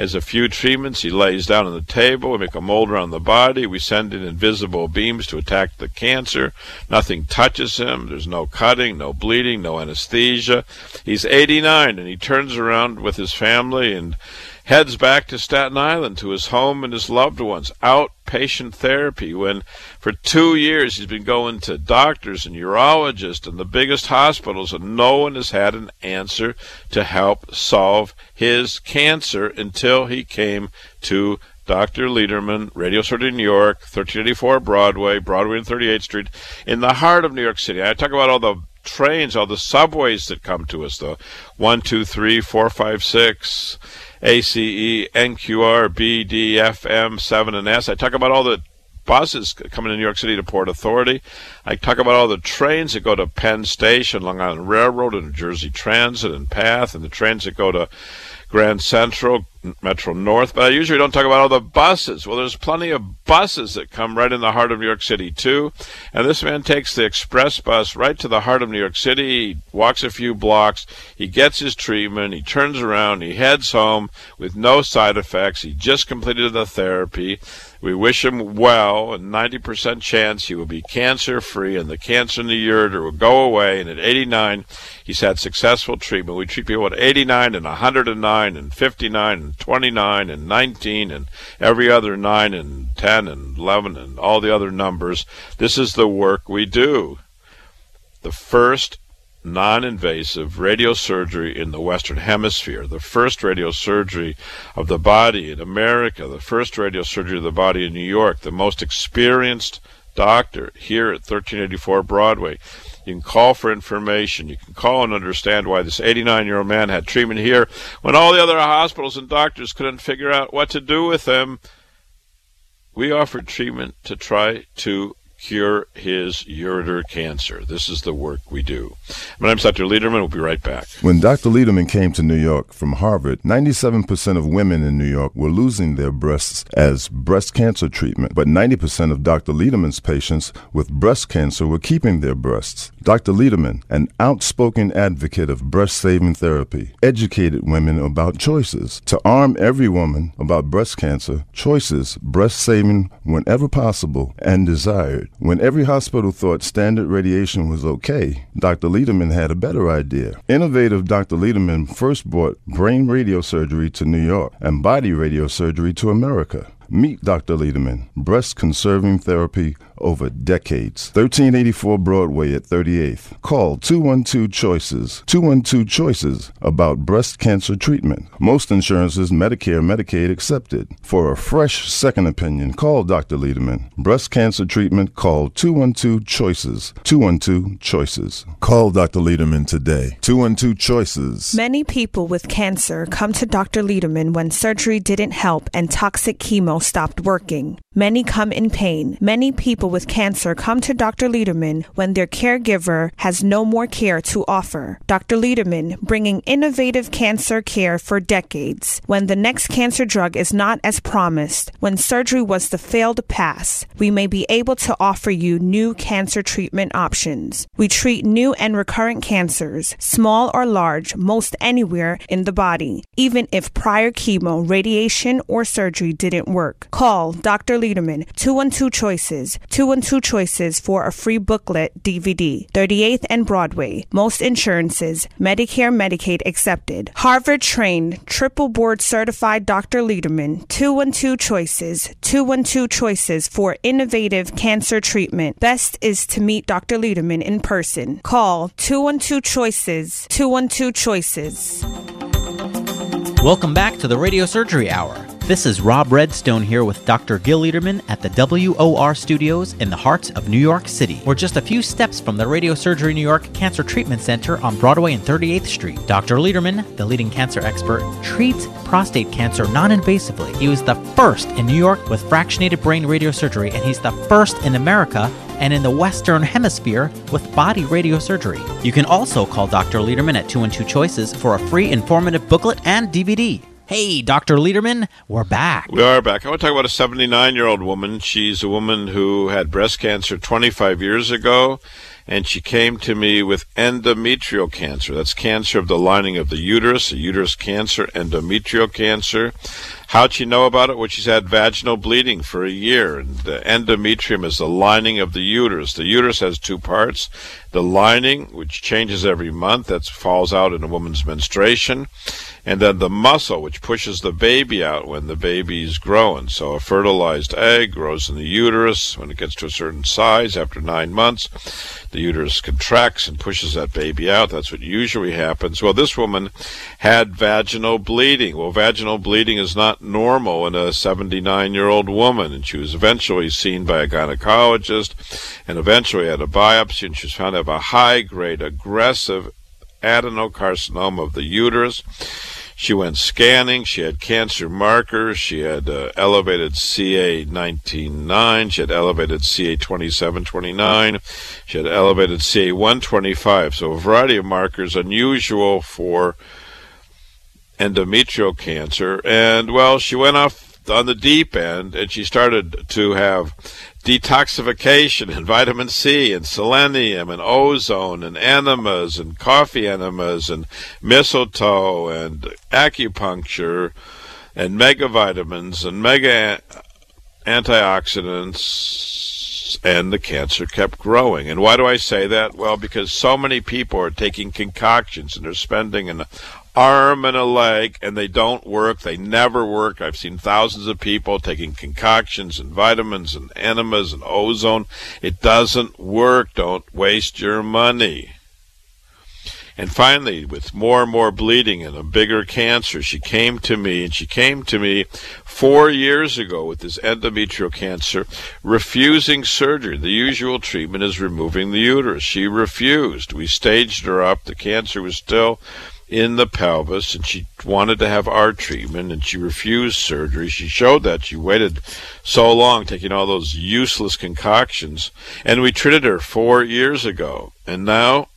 has a few treatments. He lays down on the table. We make a mold around the body. We send in invisible beams to attack the cancer. Nothing touches him. There's no cutting, no bleeding, no anesthesia. He's 89 and he turns around with his family and heads back to Staten Island to his home and his loved ones. Outpatient therapy when for two years he's been going to doctors and urologists and the biggest hospitals and no one has had an answer to help solve his cancer until he came to Dr. Lederman, Radio Surgery New York, 1384 Broadway, Broadway and 38th Street, in the heart of New York City. I talk about all the trains, all the subways that come to us, the one, two, three, four, five, six, ACE, NQR, BD, FM, 7, and S. I talk about all the buses coming to New York City to Port Authority. I talk about all the trains that go to Penn Station, Long Island Railroad, and Jersey Transit and PATH, and the trains that go to Grand Central, Metro North, but I usually don't talk about all the buses. Well, there's plenty of buses that come right in the heart of New York City, too. And this man takes the express bus right to the heart of New York City. He walks a few blocks, he gets his treatment, he turns around, he heads home with no side effects. He just completed the therapy. We wish him well, A 90% chance he will be cancer free, and the cancer in the ureter will go away. And at 89, he's had successful treatment. We treat people at 89 and 109 and 59 and 29 and 19 and every other 9 and 10 and 11 and all the other numbers. This is the work we do. The first non invasive radiosurgery in the Western Hemisphere, the first radiosurgery of the body in America, the first radiosurgery of the body in New York, the most experienced doctor here at 1384 Broadway. You can call for information. You can call and understand why this 89 year old man had treatment here when all the other hospitals and doctors couldn't figure out what to do with him. We offered treatment to try to cure his ureter cancer. This is the work we do. My name's Dr. Lederman. We'll be right back. When Dr. Lederman came to New York from Harvard, 97% of women in New York were losing their breasts as breast cancer treatment, but 90% of Dr. Lederman's patients with breast cancer were keeping their breasts. Dr. Lederman, an outspoken advocate of breast saving therapy, educated women about choices. To arm every woman about breast cancer, choices, breast saving whenever possible and desired. When every hospital thought standard radiation was okay, Dr. Lederman had a better idea. Innovative Dr. Lederman first brought brain radiosurgery to New York and body radiosurgery to America. Meet Dr. Lederman, breast conserving therapy over decades. 1384 Broadway at 38th. Call 212 Choices. 212 Choices about breast cancer treatment. Most insurances, Medicare, Medicaid accepted. For a fresh second opinion, call Dr. Lederman. Breast cancer treatment, call 212 Choices. 212 Choices. Call Dr. Lederman today. 212 Choices. Many people with cancer come to Dr. Lederman when surgery didn't help and toxic chemo stopped working. Many come in pain. Many people with cancer come to Dr. Lederman when their caregiver has no more care to offer. Dr. Lederman, bringing innovative cancer care for decades. When the next cancer drug is not as promised, when surgery was the failed pass, we may be able to offer you new cancer treatment options. We treat new and recurrent cancers, small or large, most anywhere in the body, even if prior chemo, radiation, or surgery didn't work. Call Dr. Lederman, 212 Choices, 212 Choices for a free booklet DVD, 38th and Broadway. Most insurances, Medicare, Medicaid accepted. Harvard trained, triple board certified Dr. Lederman, 212 Choices, 212 Choices for innovative cancer treatment. Best is to meet Dr. Lederman in person. Call 212 Choices, 212 Choices. Welcome back to the Radio Surgery Hour. This is Rob Redstone here with Dr. Gil Lederman at the WOR studios in the heart of New York City. We're just a few steps from the Radio Surgery New York Cancer Treatment Center on Broadway and 38th Street. Dr. Lederman, the leading cancer expert, treats prostate cancer non invasively. He was the first in New York with fractionated brain radiosurgery, and he's the first in America and in the Western Hemisphere with body radiosurgery. You can also call Dr. Lederman at 212 Choices for a free informative booklet and DVD. Hey, Dr. Lederman, we're back. We are back. I want to talk about a 79 year old woman. She's a woman who had breast cancer 25 years ago, and she came to me with endometrial cancer. That's cancer of the lining of the uterus, a uterus cancer, endometrial cancer. How'd she know about it? Well, she's had vaginal bleeding for a year. And the endometrium is the lining of the uterus. The uterus has two parts. The lining, which changes every month, that falls out in a woman's menstruation. And then the muscle, which pushes the baby out when the baby's growing. So a fertilized egg grows in the uterus. When it gets to a certain size, after nine months, the uterus contracts and pushes that baby out. That's what usually happens. Well, this woman had vaginal bleeding. Well, vaginal bleeding is not normal in a 79 year old woman. And she was eventually seen by a gynecologist and eventually had a biopsy, and she was found to have a high grade aggressive adenocarcinoma of the uterus. She went scanning. She had cancer markers. She had uh, elevated CA 19.9. She had elevated CA 27.29. She had elevated CA 125. So a variety of markers unusual for endometrial cancer. And well, she went off on the deep end and she started to have detoxification and vitamin C and selenium and ozone and enemas and coffee enemas and mistletoe and acupuncture and mega vitamins and mega antioxidants and the cancer kept growing. And why do I say that? Well, because so many people are taking concoctions and they're spending an arm and a leg, and they don't work. They never work. I've seen thousands of people taking concoctions and vitamins and enemas and ozone. It doesn't work. Don't waste your money. And finally, with more and more bleeding and a bigger cancer, she came to me, and she came to me four years ago with this endometrial cancer, refusing surgery. The usual treatment is removing the uterus. She refused. We staged her up. The cancer was still in the pelvis and she wanted to have our treatment and she refused surgery. She showed that she waited so long taking all those useless concoctions and we treated her four years ago and now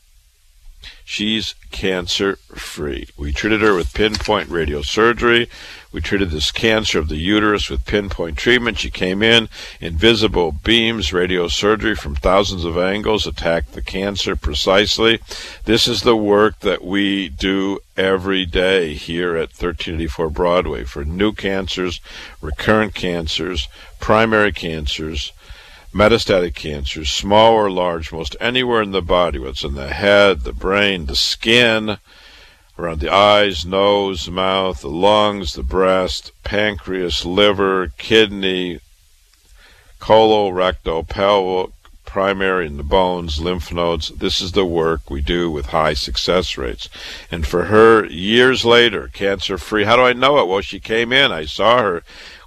she's cancer free. We treated her with pinpoint radiosurgery. We treated this cancer of the uterus with pinpoint treatment. She came in, invisible beams, radiosurgery from thousands of angles attacked the cancer precisely. This is the work that we do every day here at 1384 Broadway for new cancers, recurrent cancers, primary cancers, metastatic cancers, small or large, most anywhere in the body, what's in the head, the brain, the skin, around the eyes, nose, mouth, the lungs, the breast, pancreas, liver, kidney, colorectal, pelvic, primary in the bones, lymph nodes. This is the work we do with high success rates. And for her, years later, cancer free. How do I know it? Well, she came in. I saw her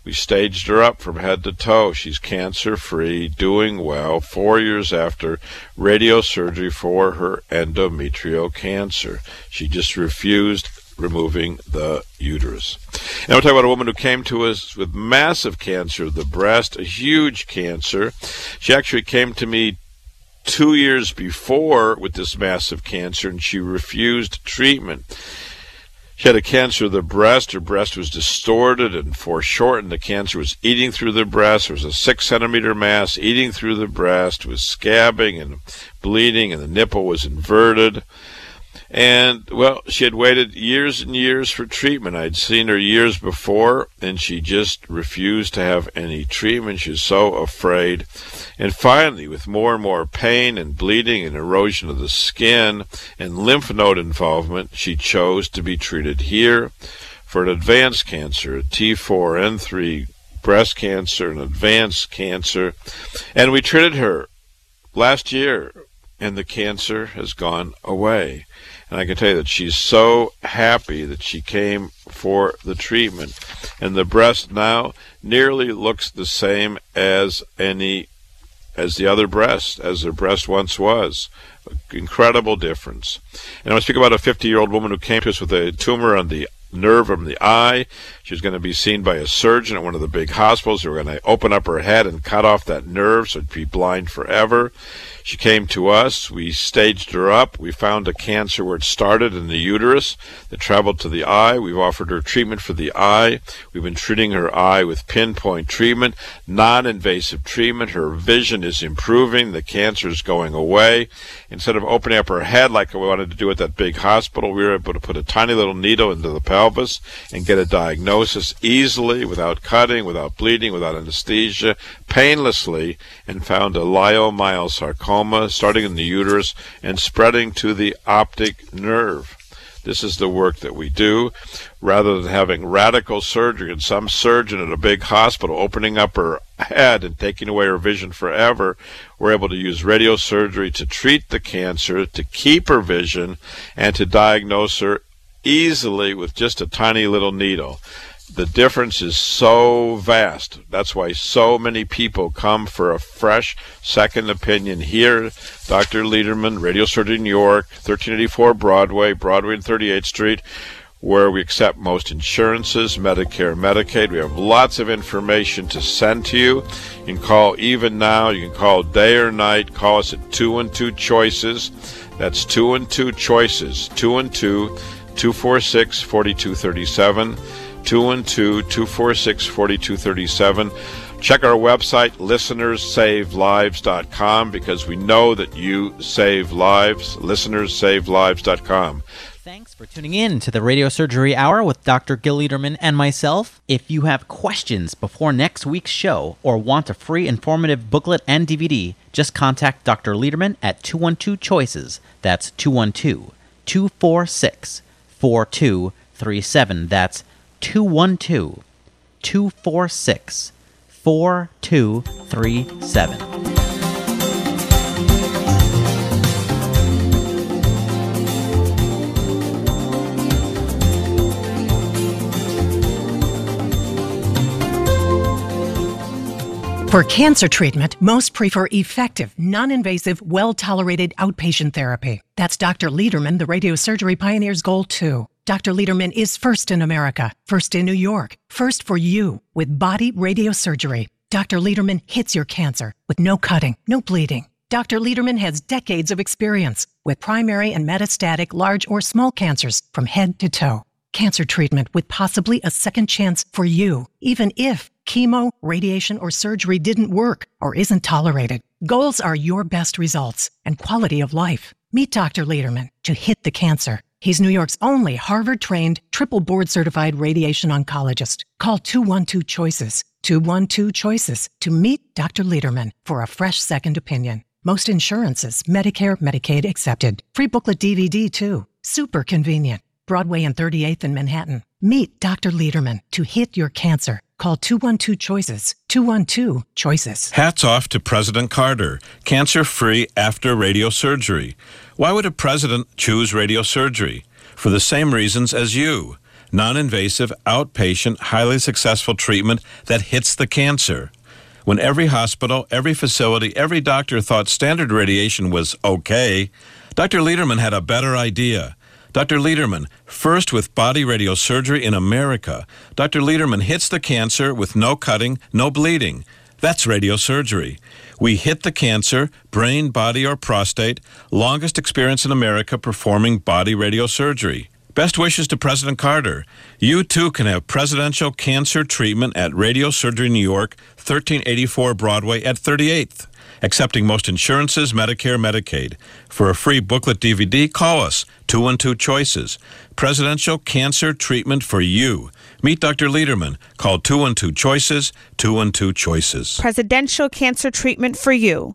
we staged her up from head to toe. She's cancer free, doing well, four years after radiosurgery for her endometrial cancer. She just refused removing the uterus. Now we're talking about a woman who came to us with massive cancer of the breast, a huge cancer. She actually came to me two years before with this massive cancer and she refused treatment. She had a cancer of the breast. Her breast was distorted and foreshortened. The cancer was eating through the breast. There was a six centimeter mass eating through the breast, it was scabbing and bleeding, and the nipple was inverted. And, well, she had waited years and years for treatment. I'd seen her years before, and she just refused to have any treatment. She was so afraid. And finally, with more and more pain and bleeding and erosion of the skin and lymph node involvement, she chose to be treated here for an advanced cancer, a T4N3 breast cancer, an advanced cancer. And we treated her last year, and the cancer has gone away. And I can tell you that she's so happy that she came for the treatment. And the breast now nearly looks the same as any as the other breast, as her breast once was. Incredible difference. And I speak about a 50 year old woman who came to us with a tumor on the nerve from the eye. She was going to be seen by a surgeon at one of the big hospitals. They were going to open up her head and cut off that nerve so she'd be blind forever. She came to us. We staged her up. We found a cancer where it started in the uterus that traveled to the eye. We've offered her treatment for the eye. We've been treating her eye with pinpoint treatment, non invasive treatment. Her vision is improving. The cancer is going away. Instead of opening up her head like we wanted to do at that big hospital, we were able to put a tiny little needle into the pelvis and get a diagnosis easily without cutting, without bleeding, without anesthesia, painlessly, and found a leiomyosarcoma starting in the uterus and spreading to the optic nerve. This is the work that we do. Rather than having radical surgery and some surgeon at a big hospital opening up her head and taking away her vision forever, we're able to use radiosurgery to treat the cancer, to keep her vision, and to diagnose her easily with just a tiny little needle the difference is so vast. That's why so many people come for a fresh second opinion here. Dr. Lederman, Radio Surgery New York, 1384 Broadway, Broadway and 38th Street. where we accept most insurances, Medicare, Medicaid. We have lots of information to send to you. You can call even now, you can call day or night. Call us at 212 Choices. That's 212 Choices. 212 246 4237. 212 246 4237. Check our website, listenerssavelives.com, because we know that you save lives. Listenerssavelives.com. Thanks for tuning in to the Radio Surgery Hour with Dr. Gil Lederman and myself. If you have questions before next week's show or want a free informative booklet and DVD, just contact Dr. Lederman at 212 Choices. That's 212 246 4237. That's 212 246 4237. For cancer treatment, most prefer effective, non invasive, well tolerated outpatient therapy. That's Dr. Lederman, the radiosurgery pioneer's goal, too. Dr. Lederman is first in America, first in New York, first for you with body radiosurgery. Dr. Lederman hits your cancer with no cutting, no bleeding. Dr. Lederman has decades of experience with primary and metastatic large or small cancers from head to toe. Cancer treatment with possibly a second chance for you, even if chemo, radiation, or surgery didn't work or isn't tolerated. Goals are your best results and quality of life. Meet Dr. Lederman to hit the cancer. He's New York's only Harvard trained, triple board certified radiation oncologist. Call 212 Choices, 212 Choices to meet Dr. Lederman for a fresh second opinion. Most insurances, Medicare, Medicaid accepted. Free booklet DVD too. Super convenient. Broadway and 38th in Manhattan. Meet Dr. Lederman to hit your cancer. Call 212 Choices. 212 Choices. Hats off to President Carter. Cancer free after radiosurgery. Why would a president choose radiosurgery? For the same reasons as you non invasive, outpatient, highly successful treatment that hits the cancer. When every hospital, every facility, every doctor thought standard radiation was okay, Dr. Lederman had a better idea. Dr. Lederman, first with body radiosurgery in America. Dr. Lederman hits the cancer with no cutting, no bleeding. That's radiosurgery. We hit the cancer, brain, body, or prostate, longest experience in America performing body radiosurgery. Best wishes to President Carter. You too can have presidential cancer treatment at Radio Surgery New York, 1384 Broadway at 38th. Accepting most insurances, Medicare, Medicaid. For a free booklet DVD, call us 212 Choices. Presidential cancer treatment for you. Meet Dr. Lederman. Call 212 Choices, 212 Choices. Presidential cancer treatment for you.